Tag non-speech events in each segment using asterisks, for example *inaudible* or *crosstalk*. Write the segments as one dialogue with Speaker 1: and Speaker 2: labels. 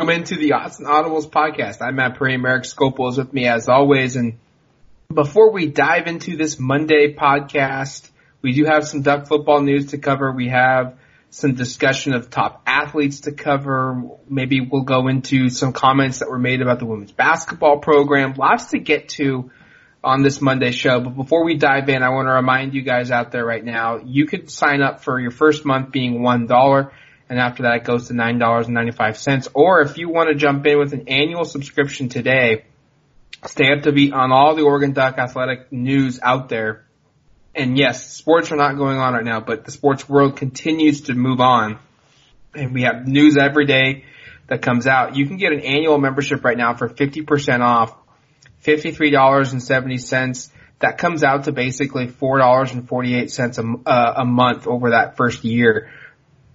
Speaker 1: welcome into the Odds and Audibles podcast. I'm Matt Prehm. Eric Skopil is with me as always. And before we dive into this Monday podcast, we do have some duck football news to cover. We have some discussion of top athletes to cover. Maybe we'll go into some comments that were made about the women's basketball program. Lots to get to on this Monday show. But before we dive in, I want to remind you guys out there right now, you could sign up for your first month being $1 and after that it goes to $9.95. Or if you want to jump in with an annual subscription today, stay up to beat on all the Oregon Duck athletic news out there. And yes, sports are not going on right now, but the sports world continues to move on. And we have news every day that comes out. You can get an annual membership right now for 50% off, $53.70. That comes out to basically $4.48 a, uh, a month over that first year.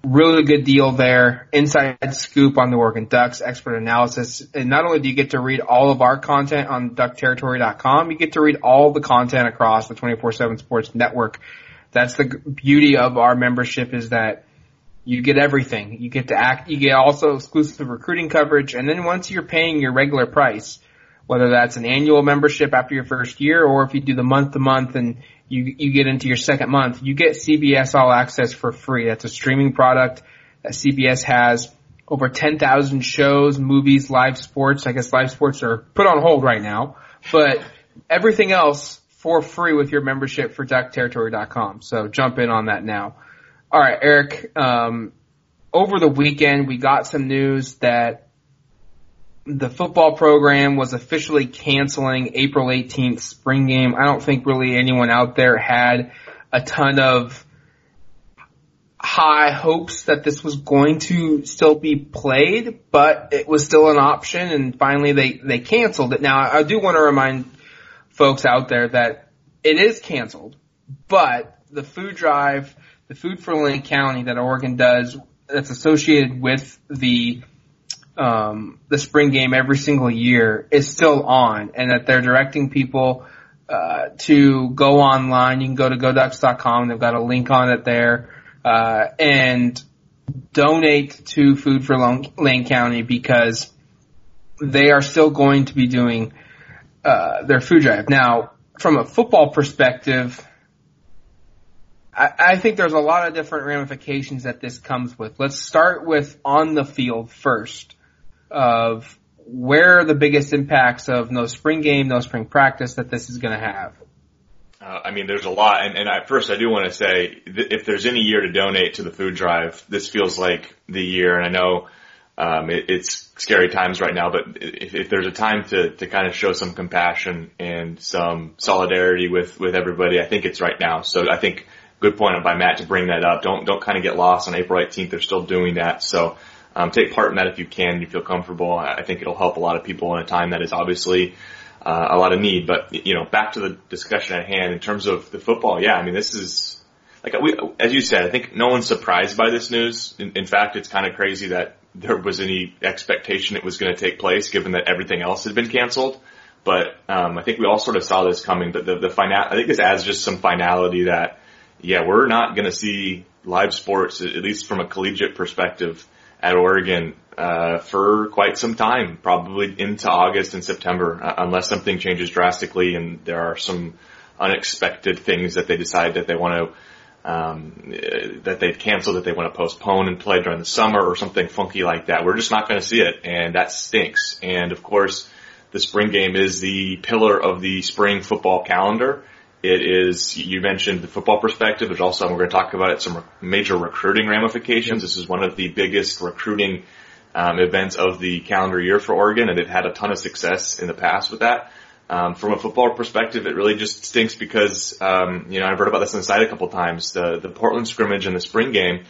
Speaker 1: Really good deal there. Inside scoop on the Oregon Ducks, expert analysis. And not only do you get to read all of our content on duckterritory.com, you get to read all the content across the 24-7 sports network. That's the beauty of our membership is that you get everything. You get to act, you get also exclusive recruiting coverage. And then once you're paying your regular price, whether that's an annual membership after your first year or if you do the month to month and you you get into your second month, you get CBS All Access for free. That's a streaming product that CBS has over 10,000 shows, movies, live sports. I guess live sports are put on hold right now, but everything else for free with your membership for duckterritory.com. So jump in on that now. All right, Eric. Um, over the weekend, we got some news that the football program was officially canceling April 18th spring game. I don't think really anyone out there had a ton of high hopes that this was going to still be played, but it was still an option and finally they, they canceled it. Now I do want to remind folks out there that it is canceled, but the food drive, the food for Lane County that Oregon does that's associated with the um, the spring game every single year is still on, and that they're directing people uh, to go online. You can go to goducks.com. They've got a link on it there, uh, and donate to Food for Lane County because they are still going to be doing uh, their food drive. Now, from a football perspective, I, I think there's a lot of different ramifications that this comes with. Let's start with on the field first of where are the biggest impacts of no spring game, no spring practice that this is going to have?
Speaker 2: Uh, I mean, there's a lot, and, and first I do want to say, th- if there's any year to donate to the food drive, this feels like the year. And I know um, it, it's scary times right now, but if, if there's a time to to kind of show some compassion and some solidarity with with everybody, I think it's right now. So I think good point by Matt to bring that up. Don't don't kind of get lost on April 18th. They're still doing that. So um, take part in that if you can. You feel comfortable. I think it'll help a lot of people in a time that is obviously uh, a lot of need. But you know, back to the discussion at hand in terms of the football. Yeah, I mean, this is like we, as you said. I think no one's surprised by this news. In, in fact, it's kind of crazy that there was any expectation it was going to take place, given that everything else had been canceled. But um, I think we all sort of saw this coming. But the the final, I think this adds just some finality that yeah, we're not going to see live sports at least from a collegiate perspective at Oregon uh, for quite some time, probably into August and September, uh, unless something changes drastically and there are some unexpected things that they decide that they want to um, that they've canceled, that they want to postpone and play during the summer or something funky like that. We're just not going to see it, and that stinks. And of course, the spring game is the pillar of the spring football calendar. It is, you mentioned the football perspective. There's also, we're going to talk about it, some major recruiting ramifications. This is one of the biggest recruiting um, events of the calendar year for Oregon, and they've had a ton of success in the past with that. Um, from a football perspective, it really just stinks because, um, you know, I've heard about this on the site a couple times. The, the Portland scrimmage and the spring game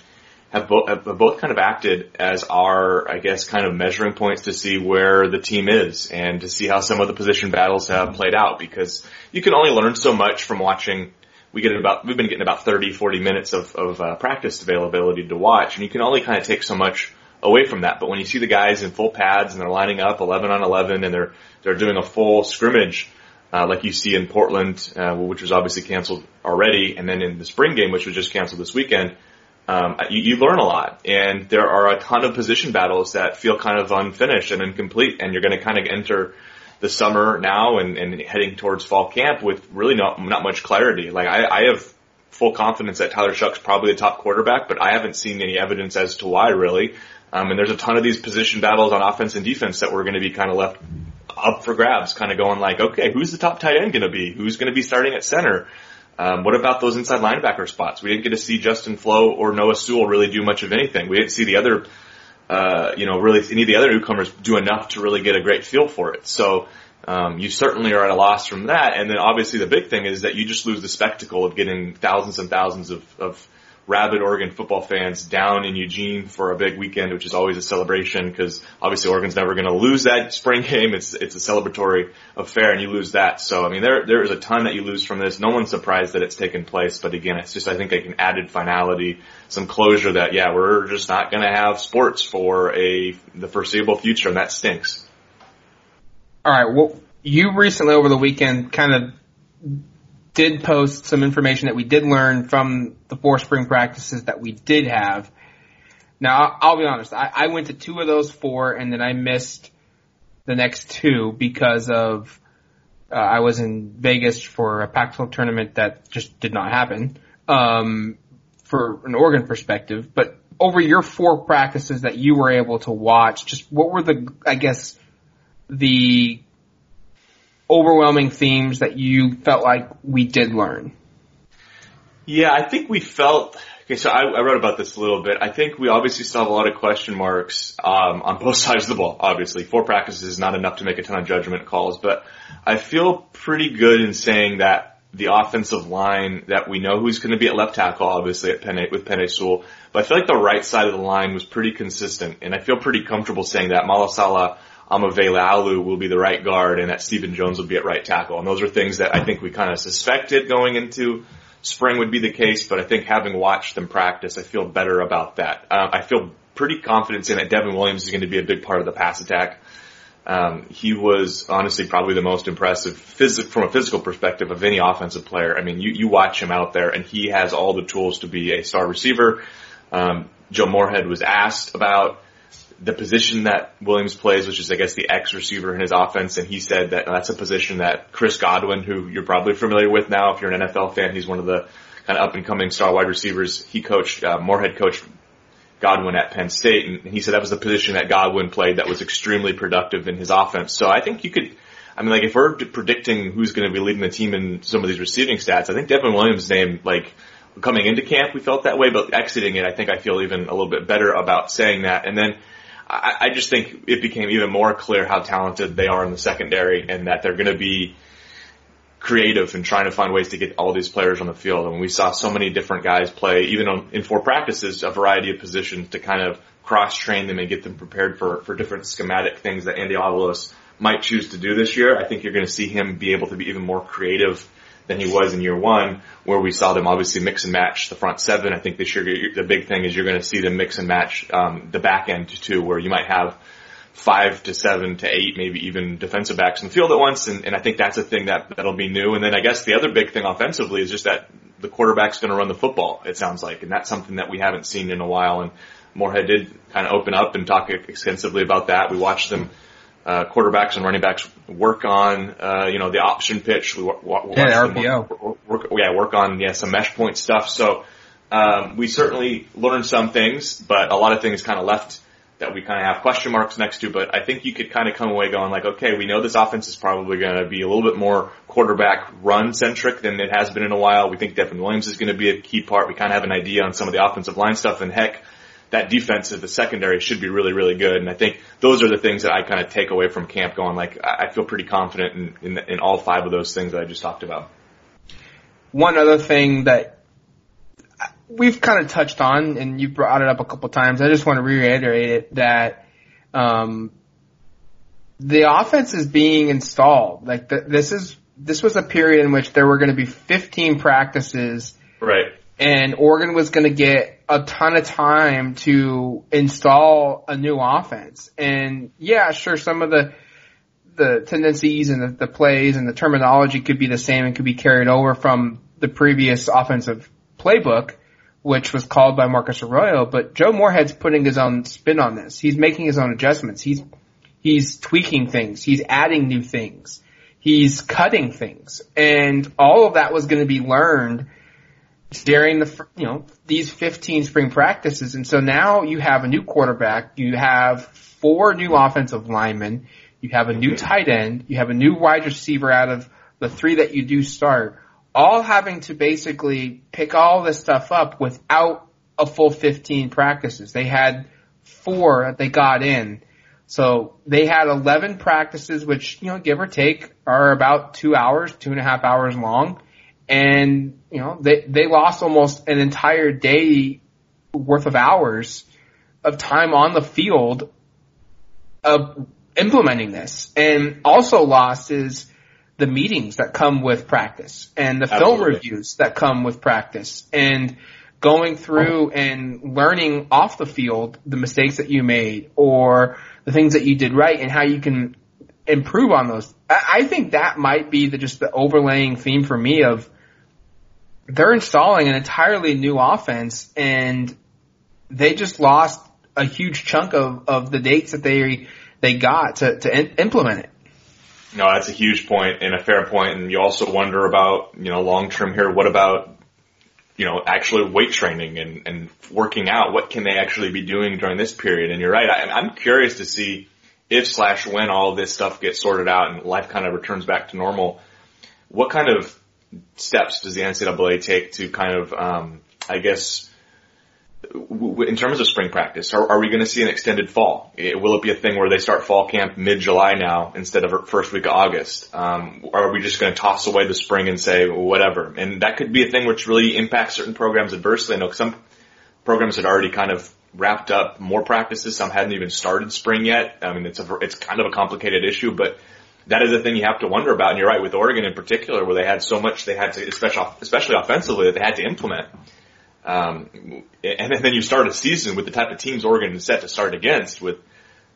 Speaker 2: have both, have both kind of acted as our, I guess, kind of measuring points to see where the team is and to see how some of the position battles have played out because you can only learn so much from watching. We get about, we've been getting about 30, 40 minutes of, of uh, practice availability to watch and you can only kind of take so much away from that. But when you see the guys in full pads and they're lining up 11 on 11 and they're, they're doing a full scrimmage, uh, like you see in Portland, uh, which was obviously canceled already, and then in the spring game, which was just canceled this weekend, um, you, you learn a lot. And there are a ton of position battles that feel kind of unfinished and incomplete, and you're going to kind of enter the summer now and, and heading towards fall camp with really not not much clarity. Like I, I have full confidence that Tyler Shough's probably the top quarterback, but I haven't seen any evidence as to why really. Um, and there's a ton of these position battles on offense and defense that we're going to be kind of left up for grabs, kind of going like, okay, who's the top tight end going to be? Who's going to be starting at center? Um, what about those inside linebacker spots? We didn't get to see Justin Flowe or Noah Sewell really do much of anything. We didn't see the other, uh, you know, really any of the other newcomers do enough to really get a great feel for it. So, um, you certainly are at a loss from that. And then obviously the big thing is that you just lose the spectacle of getting thousands and thousands of, of rabid Oregon football fans down in Eugene for a big weekend, which is always a celebration because obviously Oregon's never going to lose that *laughs* spring game. It's it's a celebratory affair, and you lose that. So I mean, there there is a ton that you lose from this. No one's surprised that it's taken place, but again, it's just I think like an added finality, some closure that yeah, we're just not going to have sports for a the foreseeable future, and that stinks.
Speaker 1: All right. Well, you recently over the weekend kind of did post some information that we did learn from the four spring practices that we did have. Now, I'll be honest, I, I went to two of those four and then I missed the next two because of uh, I was in Vegas for a Pac-12 tournament that just did not happen um, for an Oregon perspective. But over your four practices that you were able to watch, just what were the I guess the overwhelming themes that you felt like we did learn?
Speaker 2: Yeah, I think we felt. Okay, so I, I wrote about this a little bit. I think we obviously still have a lot of question marks um, on both *laughs* sides of the ball. Obviously, four practices is not enough to make a ton of judgment calls, but I feel pretty good in saying that the offensive line that we know who's going to be at left tackle, obviously at Penei, with Penei Sewell, but I feel like the right side of the line was pretty consistent, and I feel pretty comfortable saying that Malasala Amavele will be the right guard and that Stephen Jones will be at right tackle. And those are things that I think we kind of suspected going into spring would be the case, but I think having watched them practice, I feel better about that. Uh, I feel pretty confident in that Devon Williams is going to be a big part of the pass attack. Um, he was honestly probably the most impressive phys- from a physical perspective of any offensive player. I mean, you, you watch him out there and he has all the tools to be a star receiver. Um, Joe Moorhead was asked about the position that Williams plays, which is I guess the X receiver in his offense, and he said that that's a position that Chris Godwin, who you're probably familiar with now if you're an NFL fan, he's one of the kind of up and coming star wide receivers. He coached uh, Moorhead coached Godwin at Penn State, and he said that was the position that Godwin played that was extremely productive in his offense. So I think you could. I mean, like if we're predicting who's going to be leading the team in some of these receiving stats, I think Devon Williams' name, like coming into camp, we felt that way, but exiting it, I think I feel even a little bit better about saying that. And then I, I just think it became even more clear how talented they are in the secondary and that they're going to be creative and trying to find ways to get all these players on the field. And we saw so many different guys play, even on, in four practices, a variety of positions to kind of cross train them and get them prepared for, for different schematic things that Andy Avalos might choose to do this year. I think you're going to see him be able to be even more creative than he was in year one, where we saw them obviously mix and match the front seven. I think this year the big thing is you're going to see them mix and match um, the back end too, where you might have five to seven to eight, maybe even defensive backs in the field at once. And, and I think that's a thing that that'll be new. And then I guess the other big thing offensively is just that the quarterback's going to run the football. It sounds like, and that's something that we haven't seen in a while. And Moorhead did kind of open up and talk extensively about that. We watched them uh, quarterbacks and running backs work on, uh, you know, the option pitch. We
Speaker 1: yeah, RPO.
Speaker 2: Work, work, yeah, work on yeah some mesh point stuff. So um, we certainly learned some things, but a lot of things kind of left that we kind of have question marks next to. But I think you could kind of come away going like, okay, we know this offense is probably going to be a little bit more quarterback run centric than it has been in a while. We think Devon Williams is going to be a key part. We kind of have an idea on some of the offensive line stuff, and heck that defense of the secondary should be really, really good. And I think those are the things that I kind of take away from camp going like, I feel pretty confident in, in, in all five of those things that I just talked about.
Speaker 1: One other thing that we've kind of touched on and you brought it up a couple times. I just want to reiterate it that, um, the offense is being installed. Like the, this is, this was a period in which there were going to be 15 practices.
Speaker 2: Right.
Speaker 1: And Oregon was going to get a ton of time to install a new offense. And yeah, sure, some of the the tendencies and the, the plays and the terminology could be the same and could be carried over from the previous offensive playbook. which was called by Marcus Arroyo, but Joe Moorhead's putting his own spin on this. He's making his own adjustments. He's, he's tweaking things. He's adding new things. He's cutting things. And all of that was going to be learned during the, you know, these 15 spring practices. And so now you have a new quarterback. You have four new offensive linemen. You have a new tight end. You have a new wide receiver out of the three that you do start all having to basically pick all this stuff up without a full 15 practices. They had four that they got in. So they had 11 practices, which, you know, give or take are about two hours, two and a half hours long. And, you know, they, they lost almost an entire day worth of hours of time on the field of implementing this. And also lost is the meetings that come with practice and the Absolutely. film reviews that come with practice and going through and learning off the field the mistakes that you made or the things that you did right and how you can improve on those. I think that might be the just the overlaying theme for me of they're installing an entirely new offense and they just lost a huge chunk of, of the dates that they they got to, to in, implement it.
Speaker 2: No, that's a huge point and a fair point. And you also wonder about, you know, long term here, what about, you know, actually weight training and, and working out? What can they actually be doing during this period? And you're right. I, I'm curious to see if slash when all this stuff gets sorted out and life kind of returns back to normal. What kind of steps does the NCAA take to kind of, um, I guess, in terms of spring practice, are, are we going to see an extended fall? Will it be a thing where they start fall camp mid-July now instead of first week of August? Um, are we just going to toss away the spring and say whatever? And that could be a thing which really impacts certain programs adversely. I know some programs had already kind of wrapped up more practices. Some hadn't even started spring yet. I mean, it's a, it's kind of a complicated issue, but that is a thing you have to wonder about. And you're right with Oregon in particular, where they had so much they had to, especially, especially offensively, that they had to implement. Um, and then you start a season with the type of teams Oregon is set to start against with,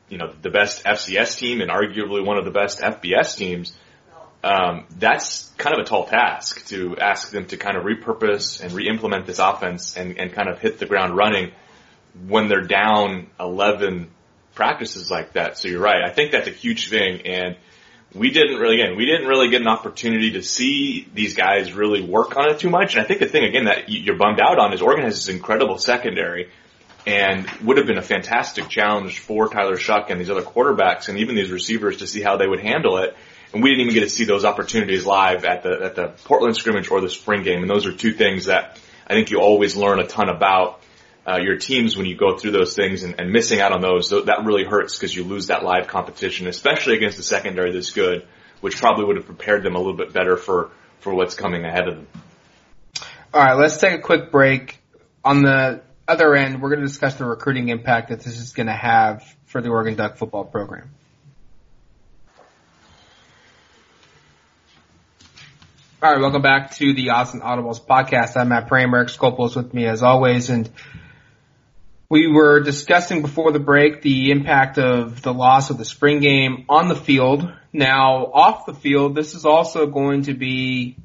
Speaker 2: you know, the best FCS team and arguably one of the best FBS teams. Um, that's kind of a tall task to ask them to kind of repurpose and re-implement this offense and, and kind of hit the ground running when they're down 11 practices like that. So you're right. I think that's a huge thing. And we didn't really, again, we didn't really get an opportunity to see these guys really work on it too much. And I think the thing, again, that you're bummed out on is Oregon has this incredible secondary and would have been a fantastic challenge for Tyler Shough and these other quarterbacks and even these receivers to see how they would handle it. And we didn't even get to see those opportunities live at the, at the Portland scrimmage or the spring game. And those are two things that I think you always learn a ton about uh, your teams when you go through those things and, and missing out on those, that really hurts because you lose that live competition, especially against a secondary that's good, which probably would have prepared them a little bit better for, for what's coming ahead of them.
Speaker 1: All right, let's take a quick break. On the other end, we're going to discuss the recruiting impact that this is going to have for the Oregon Duck football program. All right, welcome back to the Odds and Audibles podcast. I'm Matt Prehm. Skopil with me as always, and we were discussing before the break the impact of the loss of the spring game on the field. Now, off the field, this is also going to be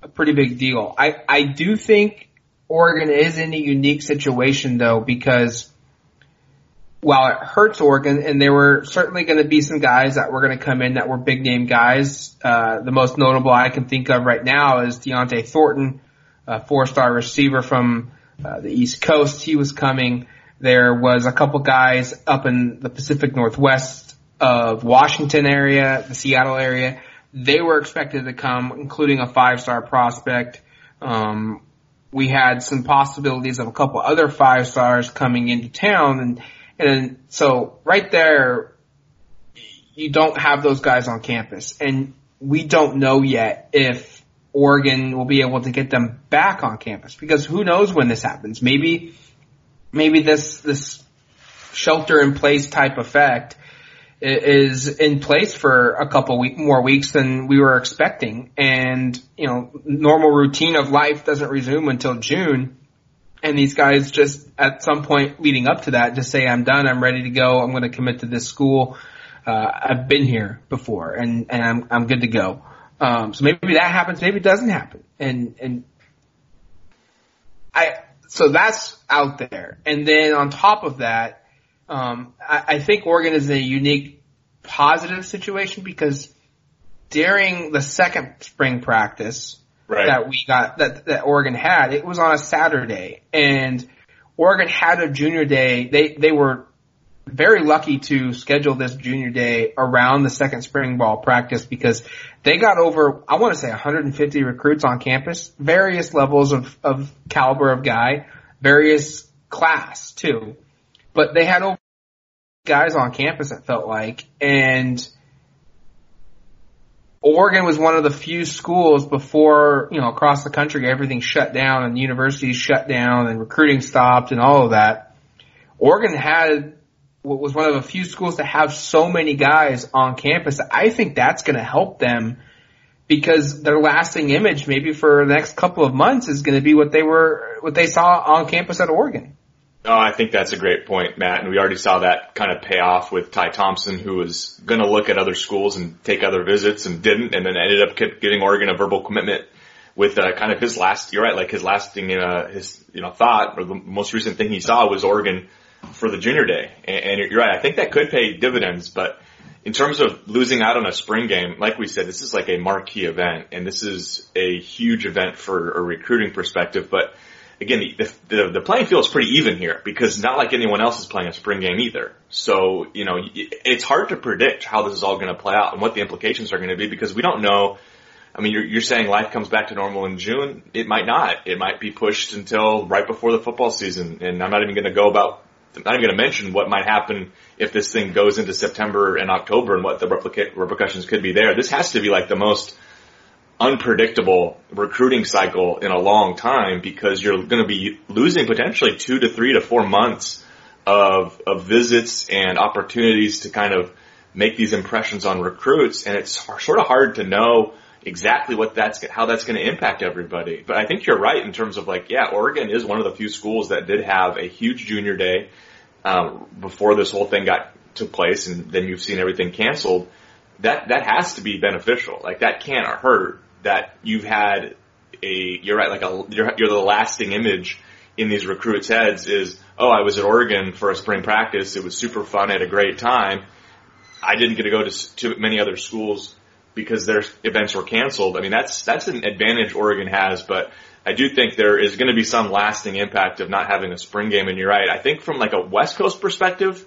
Speaker 1: a pretty big deal. I, I do think Oregon is in a unique situation though because while it hurts Oregon, and there were certainly going to be some guys that were going to come in that were big name guys. Uh, the most notable I can think of right now is Dont'e Thornton, a four star receiver from uh, the East Coast. He was coming. There was a couple guys up in the Pacific Northwest of Washington area, the Seattle area. They were expected to come, including a five-star prospect. Um, we had some possibilities of a couple other five stars coming into town and, and so right there, you don't have those guys on campus and we don't know yet if Oregon will be able to get them back on campus because who knows when this happens. Maybe maybe this this shelter in place type effect is in place for a couple week, more weeks than we were expecting. And, you know, normal routine of life doesn't resume until June. And these guys just at some point leading up to that just say, I'm done. I'm ready to go. I'm going to commit to this school. Uh, I've been here before and, and I'm, I'm good to go. Um, so maybe that happens. Maybe it doesn't happen. And, and I, so that's out there. And then on top of that, um, I, I think Oregon is in a unique positive situation because during the second spring practice
Speaker 2: Right.
Speaker 1: that we got that that Oregon had, it was on a Saturday, and Oregon had a junior day. They they were very lucky to schedule this junior day around the second spring ball practice because they got over I want to say 150 recruits on campus, various levels of of caliber of guy, various class too, but they had over guys on campus. It felt like and. Oregon was one of the few schools before, you know, across the country everything shut down and universities shut down and recruiting stopped and all of that. Oregon had was one of the few schools to have so many guys on campus. I think that's going to help them because their lasting image maybe for the next couple of months is going to be what they were what they saw on campus at Oregon.
Speaker 2: Oh, I think that's a great point, Matt. And we already saw that kind of pay off with Ty Thompson, who was going to look at other schools and take other visits and didn't, and then ended up getting Oregon a verbal commitment with uh, kind of his last. You're right, like his lasting, uh, his you know thought or the most recent thing he saw was Oregon for the junior day. And, and you're right, I think that could pay dividends, but. In terms of losing out on a spring game, like we said, this is like a marquee event, and this is a huge event for a recruiting perspective. But again, the, the, the playing field is pretty even here because not like anyone else is playing a spring game either. So, you know, it's hard to predict how this is all going to play out and what the implications are going to be because we don't know. I mean, you're, you're saying life comes back to normal in June. It might not. It might be pushed until right before the football season. And I'm not even going to go about, not even going to mention what might happen if this thing goes into September and October and what the repercussions could be there. This has to be like the most unpredictable recruiting cycle in a long time because you're going to be losing potentially two to three to four months of, of visits and opportunities to kind of make these impressions on recruits. And it's sort of hard to know exactly what that's, how that's going to impact everybody. But I think you're right in terms of like, yeah, Oregon is one of the few schools that did have a huge junior day, um, before this whole thing got took place and then you've seen everything canceled. That, that has to be beneficial. Like that can't hurt that you've had a, you're right, like a, you're, you're the lasting image in these recruits' heads is, oh, I was at Oregon for a spring practice. It was super fun. I had a great time. I didn't get to go to, to many other schools because their events were canceled. I mean, that's, that's an advantage Oregon has, but I do think there is going to be some lasting impact of not having a spring game. And you're right. I think from like a West Coast perspective,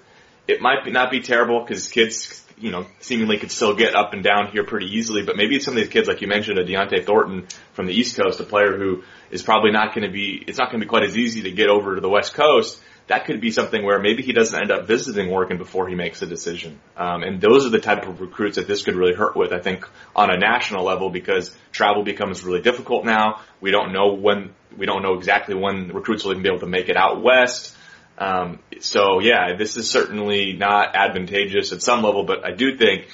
Speaker 2: it might not be terrible because kids you know, seemingly could still get up and down here pretty easily. But maybe some of these kids, like you mentioned, a Dont'e Thornton from the East Coast, a player who is probably not going to be, it's not going to be quite as easy to get over to the West Coast. That could be something where maybe he doesn't end up visiting Oregon before he makes a decision. Um, and those are the type of recruits that this could really hurt with, I think, on a national level because travel becomes really difficult now. We don't know when, we don't know exactly when recruits will even be able to make it out west. Um, so yeah, this is certainly not advantageous at some level, but I do think,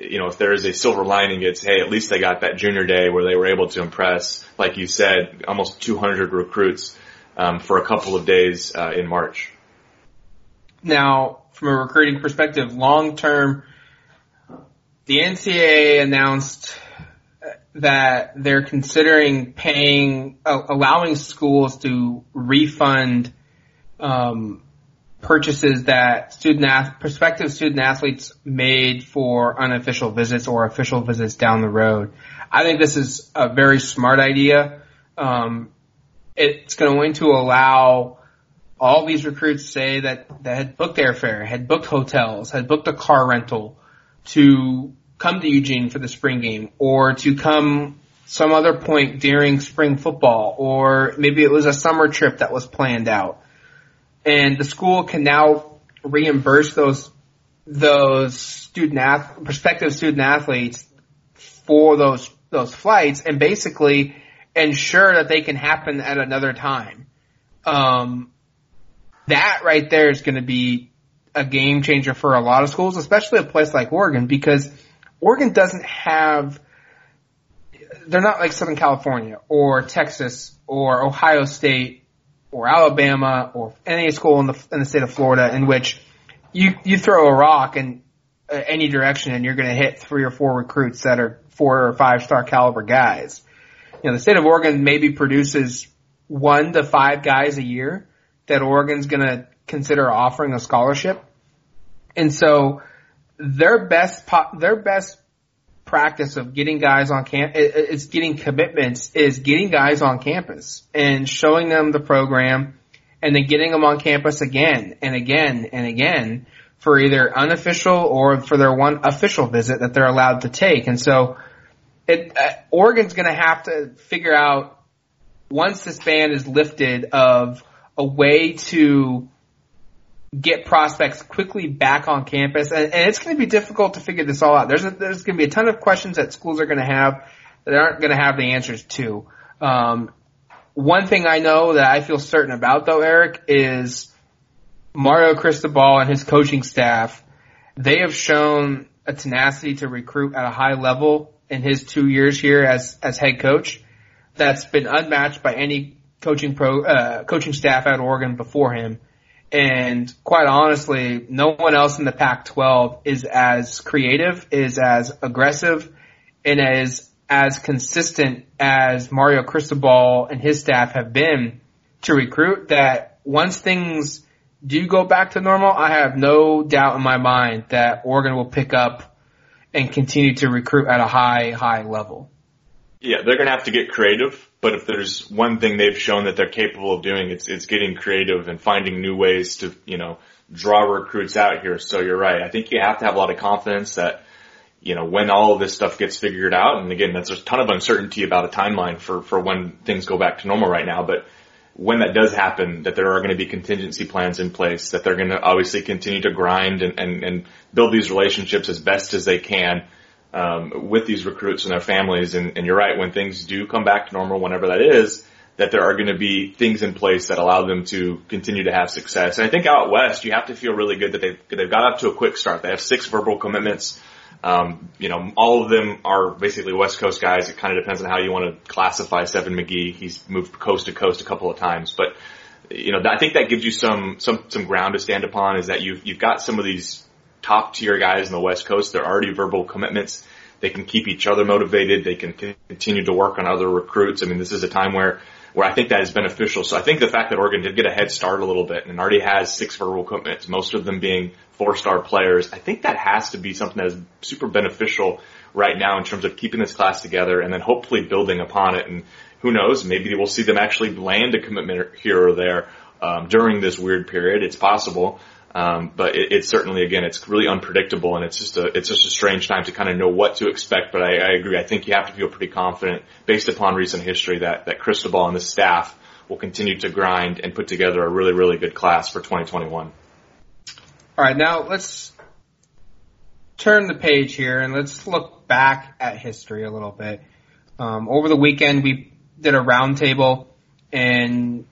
Speaker 2: you know, if there is a silver lining, it's, hey, at least they got that junior day where they were able to impress, like you said, almost 200 recruits, um, for a couple of days, uh, in March.
Speaker 1: Now, from a recruiting perspective, long term, the NCAA announced that they're considering paying, uh, allowing schools to refund um, purchases that student prospective student athletes made for unofficial visits or official visits down the road. I think this is a very smart idea. Um, it's going to allow all these recruits say that, that had booked airfare, had booked hotels, had booked a car rental to come to Eugene for the spring game or to come some other point during spring football or maybe it was a summer trip that was planned out. And the school can now reimburse those those student ath- prospective student athletes for those those flights and basically ensure that they can happen at another time. Um, that right there is going to be a game changer for a lot of schools, especially a place like Oregon, because Oregon doesn't have, they're not like Southern California or Texas or Ohio State or Alabama or any school in the in the state of Florida in which you you throw a rock in uh, any direction and you're going to hit three or four recruits that are four or five star caliber guys. You know, the state of Oregon maybe produces one to five guys a year that Oregon's going to consider offering a scholarship. And so their best, po- their best practice of getting guys on camp, it's getting commitments is getting guys on campus and showing them the program and then getting them on campus again and again and again for either unofficial or for their one official visit that they're allowed to take. And so it, uh, Oregon's going to have to figure out once this ban is lifted of a way to get prospects quickly back on campus, and, and it's going to be difficult to figure this all out. There's a, there's going to be a ton of questions that schools are going to have that aren't going to have the answers to. Um, one thing I know that I feel certain about though, Eric, is Mario Cristobal and his coaching staff. They have shown a tenacity to recruit at a high level in his two years here as as head coach. That's been unmatched by any coaching pro uh, coaching staff at Oregon before him. And quite honestly, no one else in the Pac-12 is as creative, is as aggressive, and as as consistent as Mario Cristobal and his staff have been to recruit that once things do go back to normal, I have no doubt in my mind that Oregon will pick up and continue to recruit at a high, high level.
Speaker 2: Yeah, they're going to have to get creative, but if there's one thing they've shown that they're capable of doing, it's, it's getting creative and finding new ways to, you know, draw recruits out here. So you're right. I think you have to have a lot of confidence that you know, when all of this stuff gets figured out, and again, that's a ton of uncertainty about a timeline for, for when things go back to normal right now, but when that does happen, that there are going to be contingency plans in place, that they're going to obviously continue to grind and, and, and build these relationships as best as they can, um, with these recruits and their families. And, and you're right, when things do come back to normal, whenever that is, that there are going to be things in place that allow them to continue to have success. And I think out west, you have to feel really good that they've, they've got up to a quick start. They have six verbal commitments. Um, you know, all of them are basically West Coast guys. It kind of depends on how you want to classify Seven McGee. He's moved coast to coast a couple of times, but you know, I think that gives you some some some ground to stand upon. Is that you've you've got some of these top tier guys in the West Coast. They're already verbal commitments. They can keep each other motivated. They can continue to work on other recruits. I mean, this is a time where where I think that is beneficial. So I think the fact that Oregon did get a head start a little bit and already has six verbal commitments, most of them being four star players, I think that has to be something that is super beneficial right now in terms of keeping this class together and then hopefully building upon it. And who knows, maybe we'll see them actually land a commitment here or there um, during this weird period. It's possible. Um, but it, it's certainly, again, it's really unpredictable and it's just a, it's just a strange time to kind of know what to expect. But I, I agree. I think you have to feel pretty confident based upon recent history that, that Cristobal and the staff will continue to grind and put together a really, really good class for 2021.
Speaker 1: All right. Now let's turn the page here and let's look back at history a little bit. Um, over the weekend, we did a roundtable and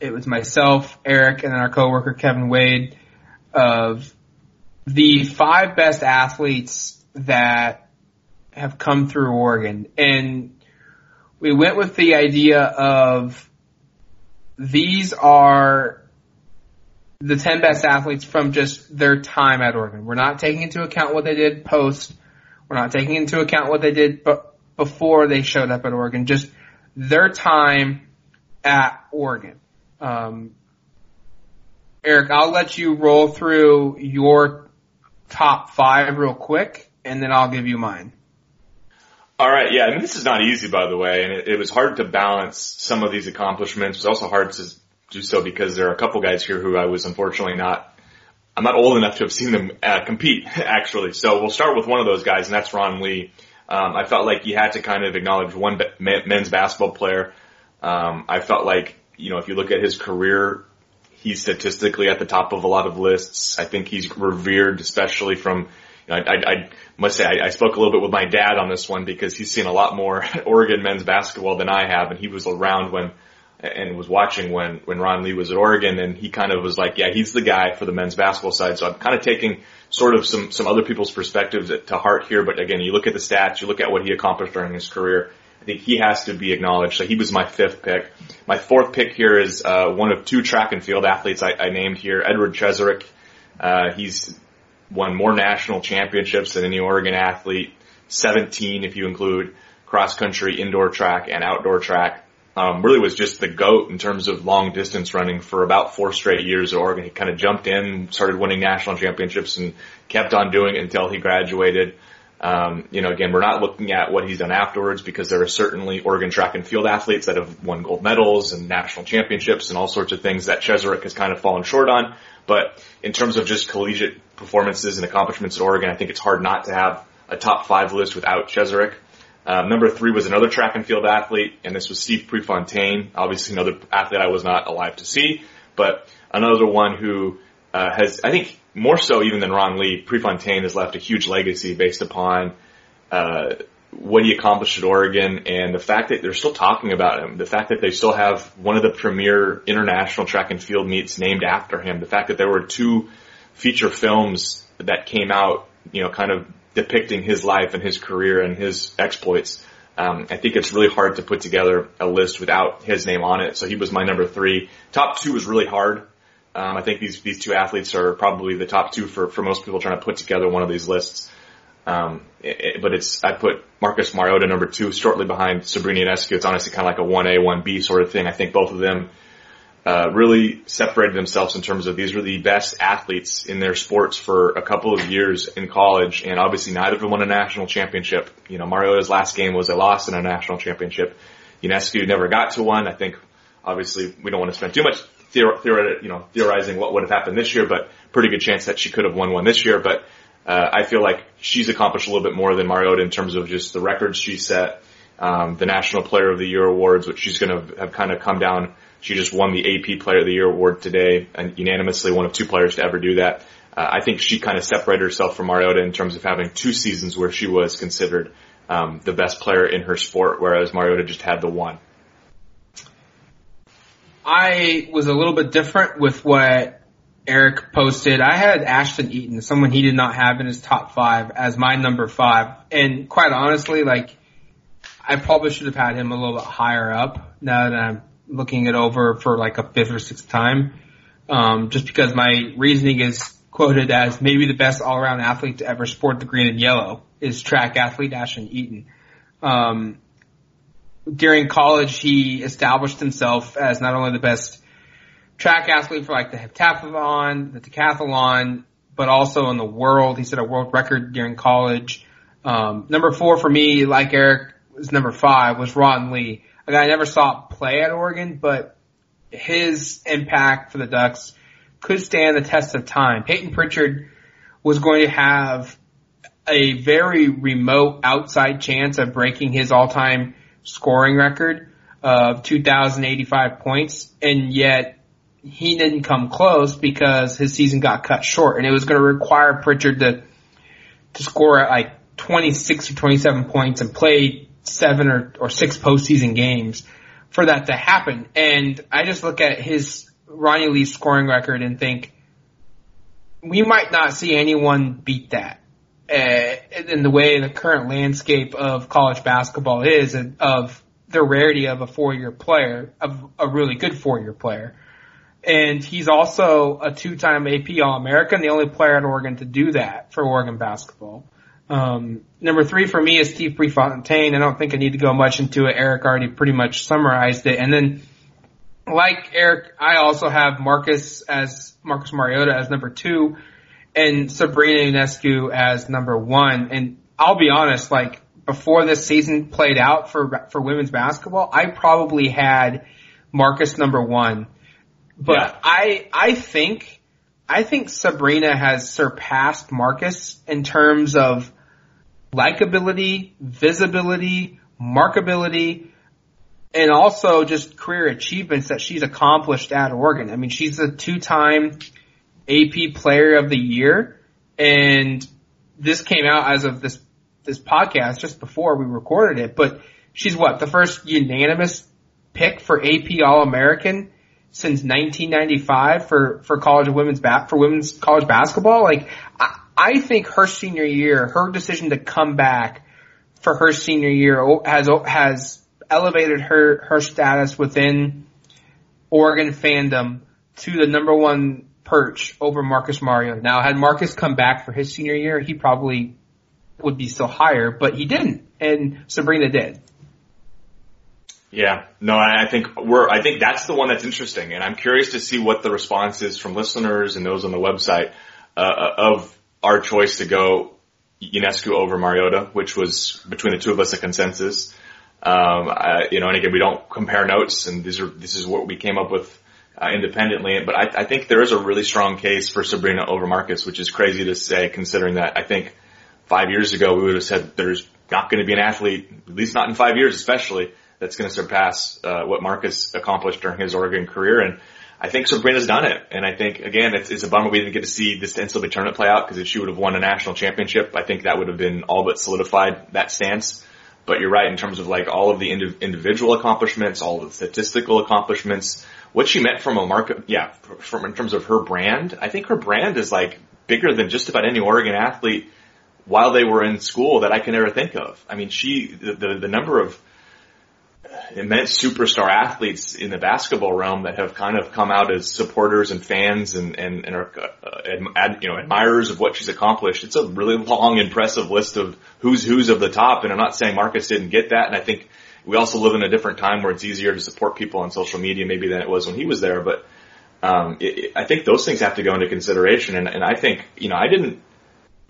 Speaker 1: it was myself, Eric, and our coworker Kevin Wade of the five best athletes that have come through Oregon. And we went with the idea of these are the 10 best athletes from just their time at Oregon. We're not taking into account what they did post. We're not taking into account what they did before they showed up at Oregon. Just their time at Oregon. Um, Eric, I'll let you roll through your top five real quick, and then I'll give you mine.
Speaker 2: All right, yeah, mean this is not easy, by the way, and it, it was hard to balance some of these accomplishments. It was also hard to do so because there are a couple guys here who I was unfortunately not. I'm not old enough to have seen them uh, compete, *laughs* actually. So we'll start with one of those guys, and that's Ron Lee. Um, I felt like you had to kind of acknowledge one men's basketball player. Um, I felt like, you know, if you look at his career, he's statistically at the top of a lot of lists. I think he's revered, especially from. You know, I, I, I must say I, I spoke a little bit with my dad on this one because he's seen a lot more *laughs* Oregon men's basketball than I have, and he was around when and was watching when when Ron Lee was at Oregon, and he kind of was like, yeah, he's the guy for the men's basketball side. So I'm kind of taking sort of some some other people's perspectives to heart here. But again, you look at the stats, you look at what he accomplished during his career, think he has to be acknowledged. So he was my fifth pick. My fourth pick here is uh, one of two track and field athletes I, I named here, Edward Cheserek. Uh, he's won more national championships than any Oregon athlete, 17 if you include cross country, indoor track, and outdoor track. um, really was just the goat in terms of long distance running for about four straight years at Oregon. He kind of jumped in, started winning national championships, and kept on doing it until he graduated. Um, you know, again, we're not looking at what he's done afterwards because there are certainly Oregon track and field athletes that have won gold medals and national championships and all sorts of things that Cheserek has kind of fallen short on. But in terms of just collegiate performances and accomplishments at Oregon, I think it's hard not to have a top five list without Cheserek. Um, number three was another track and field athlete, and this was Steve Prefontaine, obviously another athlete I was not alive to see, but another one who uh, has, I think, more so even than Ron Lee, Prefontaine has left a huge legacy based upon uh, what he accomplished at Oregon and the fact that they're still talking about him, the fact that they still have one of the premier international track and field meets named after him, the fact that there were two feature films that came out, you know, kind of depicting his life and his career and his exploits. Um, I think it's really hard to put together a list without his name on it. So he was my number three. Top two was really hard. Um, I think these these two athletes are probably the top two for for most people trying to put together one of these lists. Um, it, but it's I put Marcus Mariota number two, shortly behind Sabrina Ionescu. It's honestly kind of like a one A one B sort of thing. I think both of them uh, really separated themselves in terms of these were the best athletes in their sports for a couple of years in college, and obviously neither of them won a national championship. You know, Mariota's last game was a loss in a national championship. Ionescu never got to one. I think obviously we don't want to spend too much theor- theor- you know, theorizing what would have happened this year, but pretty good chance that she could have won one this year. But uh, I feel like she's accomplished a little bit more than Mariota in terms of just the records she set, um, the National Player of the Year awards, which she's going to have kind of come down. She just won the AP Player of the Year award today, and unanimously one of two players to ever do that. Uh, I think she kind of separated herself from Mariota in terms of having two seasons where she was considered um, the best player in her sport, whereas Mariota just had the one.
Speaker 1: I was a little bit different with what Eric posted. I had Ashton Eaton, someone he did not have in his top five, as my number five. And quite honestly, like, I probably should have had him a little bit higher up now that I'm looking it over for like a fifth or sixth time. Um, just because my reasoning is quoted as maybe the best all around athlete to ever sport the green and yellow is track athlete Ashton Eaton. Um, during college, he established himself as not only the best track athlete for like the heptathlon, the decathlon, but also in the world. He set a world record during college. Um, number four for me, like Eric, was number five was Ron Lee. A guy I never saw play at Oregon, but his impact for the Ducks could stand the test of time. Payton Pritchard was going to have a very remote outside chance of breaking his all-time scoring record of 2,085 points, and yet he didn't come close because his season got cut short, and it was going to require Pritchard to to score like 26 or 27 points and play seven or, or six postseason games for that to happen. And I just look at his Ronnie Lee scoring record and think we might not see anyone beat that in the way the current landscape of college basketball is, and of the rarity of a four-year player, of a really good four-year player. And he's also a two-time AP All-American, the only player at Oregon to do that for Oregon basketball. Um, number three for me is Steve Prefontaine. I don't think I need to go much into it. Eric already pretty much summarized it. And then, like Eric, I also have Marcus as Marcus Mariota as number two and Sabrina Ionescu as number one. And I'll be honest, like before this season played out for for women's basketball, I probably had Marcus number one. But yeah. I I think I think Sabrina has surpassed Marcus in terms of likability, visibility, markability, and also just career achievements that she's accomplished at Oregon. I mean, she's a two-time AP Player of the Year, and this came out as of this this podcast just before we recorded it. But she's what the first unanimous pick for AP All American since 1995 for for college women's bat for women's college basketball. Like I, I think her senior year, her decision to come back for her senior year has has elevated her her status within Oregon fandom to the number one perch over Marcus Mariota. Now, had Marcus come back for his senior year, he probably would be still higher, but he didn't, and Sabrina did.
Speaker 2: Yeah, no, I think we're, I think that's the one that's interesting and I'm curious to see what the response is from listeners and those on the website, uh, of our choice to go Ionescu over Mariota, which was between the two of us a consensus. Um, I, you know, and again, we don't compare notes and these are, this is what we came up with uh, independently, but I, I think there is a really strong case for Sabrina over Marcus, which is crazy to say considering that I think five years ago we would have said there's not going to be an athlete, at least not in five years especially, that's going to surpass uh, what Marcus accomplished during his Oregon career. And I think Sabrina's done it. And I think again, it's, it's a bummer we didn't get to see this NCAA tournament play out because if she would have won a national championship, I think that would have been all but solidified that stance. But you're right in terms of like all of the indiv- individual accomplishments, all of the statistical accomplishments, what she meant from a market, yeah, from in terms of her brand. I think her brand is like bigger than just about any Oregon athlete while they were in school that I can ever think of. I mean, she, the, the, the number of immense superstar athletes in the basketball realm that have kind of come out as supporters and fans and, and, and are, uh, you know, admirers of what she's accomplished. It's a really long, impressive list of who's who's of the top. And I'm not saying Marcus didn't get that. And I think we also live in a different time where it's easier to support people on social media maybe than it was when he was there. But, um, it, it, I think those things have to go into consideration. And, and I think, you know, I didn't,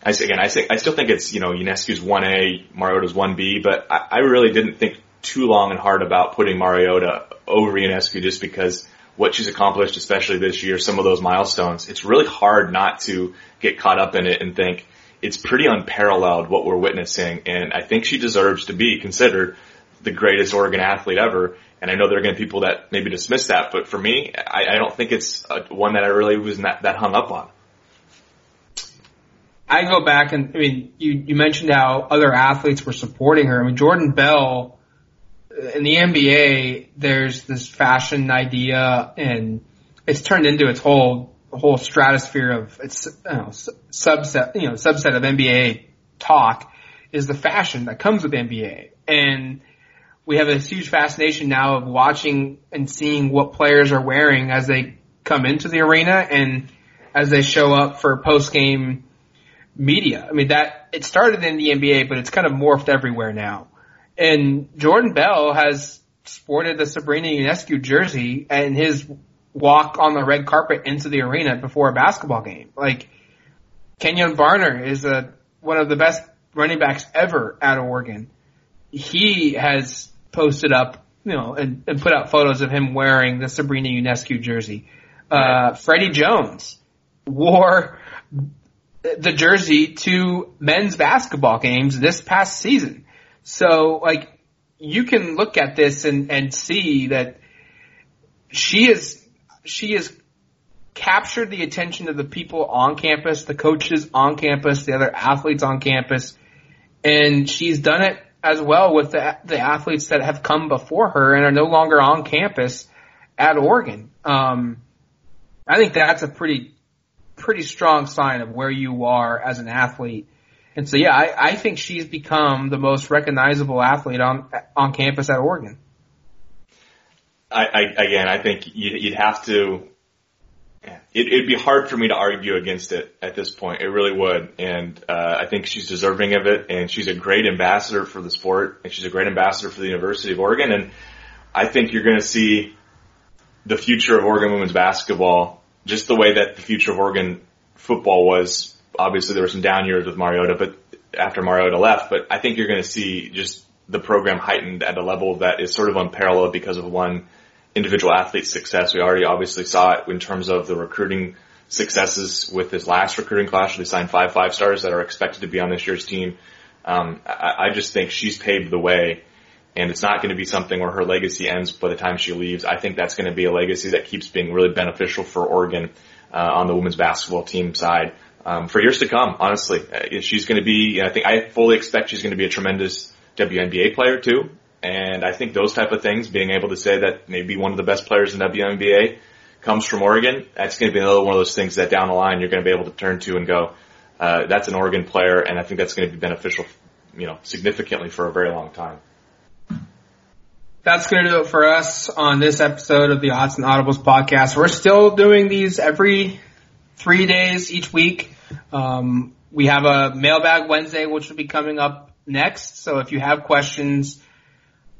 Speaker 2: I again, I think, I still think it's, you know, Ionescu's 1A, Mariota's 1B, but I, I really didn't think too long and hard about putting Mariota over Ionescu just because what she's accomplished, especially this year, some of those milestones, it's really hard not to get caught up in it and think it's pretty unparalleled what we're witnessing. And I think she deserves to be considered the greatest Oregon athlete ever. And I know there are going to be people that maybe dismiss that, but for me, I, I don't think it's a, one that I really was not, that hung up on.
Speaker 1: I go back and I mean, you you mentioned how other athletes were supporting her. I mean, Jordan Bell uh, in the NBA, there's this fashion idea, and it's turned into its whole whole stratosphere of its you know, subset you know subset of NBA talk is the fashion that comes with NBA, and we have a huge fascination now of watching and seeing what players are wearing as they come into the arena and as they show up for post game media. I mean that it started in the NBA, but it's kind of morphed everywhere now. And Jordan Bell has sported the Sabrina Ionescu jersey and his walk on the red carpet into the arena before a basketball game. Like Kenjon Barner is a one of the best running backs ever at Oregon. He has posted up, you know, and, and put out photos of him wearing the Sabrina Ionescu jersey. Uh, Freddie Jones wore the jersey to men's basketball games this past season. So like you can look at this and, and see that she is she has captured the attention of the people on campus, the coaches on campus, the other athletes on campus, and she's done it as well with the, the athletes that have come before her and are no longer on campus at Oregon. Um, I think that's a pretty pretty strong sign of where you are as an athlete and so, yeah, I, I think she's become the most recognizable athlete on on campus at Oregon.
Speaker 2: I, I again, I think you'd, you'd have to. It, it'd be hard for me to argue against it at this point. It really would, and uh, I think she's deserving of it. And she's a great ambassador for the sport, and she's a great ambassador for the University of Oregon. And I think you're going to see the future of Oregon women's basketball just the way that the future of Oregon football was obviously there were some down years with Mariota, but after Mariota left, but I think you're going to see just the program heightened at a level that is sort of unparalleled because of one individual athlete success. We already obviously saw it in terms of the recruiting successes with this last recruiting class. They signed five five stars that are expected to be on this year's team. Um, I, I just think she's paved the way, and it's not going to be something where her legacy ends by the time she leaves. I think that's going to be a legacy that keeps being really beneficial for Oregon uh, on the women's basketball team side um, for years to come. Honestly, uh, she's going to be. I think I fully expect she's going to be a tremendous WNBA player too. And I think those type of things, being able to say that maybe one of the best players in WNBA comes from Oregon, that's going to be another one of those things that down the line you're going to be able to turn to and go, uh, that's an Oregon player, and I think that's going to be beneficial, you know, significantly for a very long time.
Speaker 1: That's going to do it for us on this episode of the Odds and Audibles podcast. We're still doing these every three days each week. Um, we have a mailbag Wednesday, which will be coming up next. So if you have questions,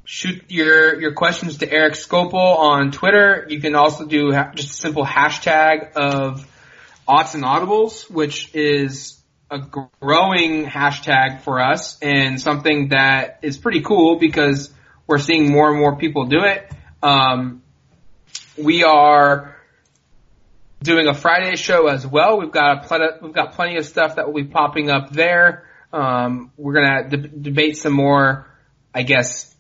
Speaker 1: shoot your your questions to Eric Skopil on Twitter. You can also do ha- just a simple hashtag of Odds and Audibles, which is a growing hashtag for us and something that is pretty cool because we're seeing more and more people do it. Um, we are doing a Friday show as well. We've got a plenty, we've got plenty of stuff that will be popping up there. Um, we're gonna de- debate some more, I guess,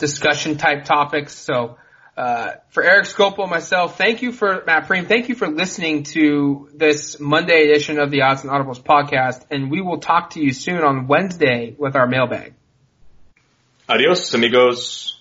Speaker 1: discussion type topics. So, uh, for Eric Skopil, and myself, thank you for Matt Prehm. Thank you for listening to this Monday edition of the Odds and Audibles podcast, and we will talk to you soon on Wednesday with our mailbag.
Speaker 2: Adios, amigos.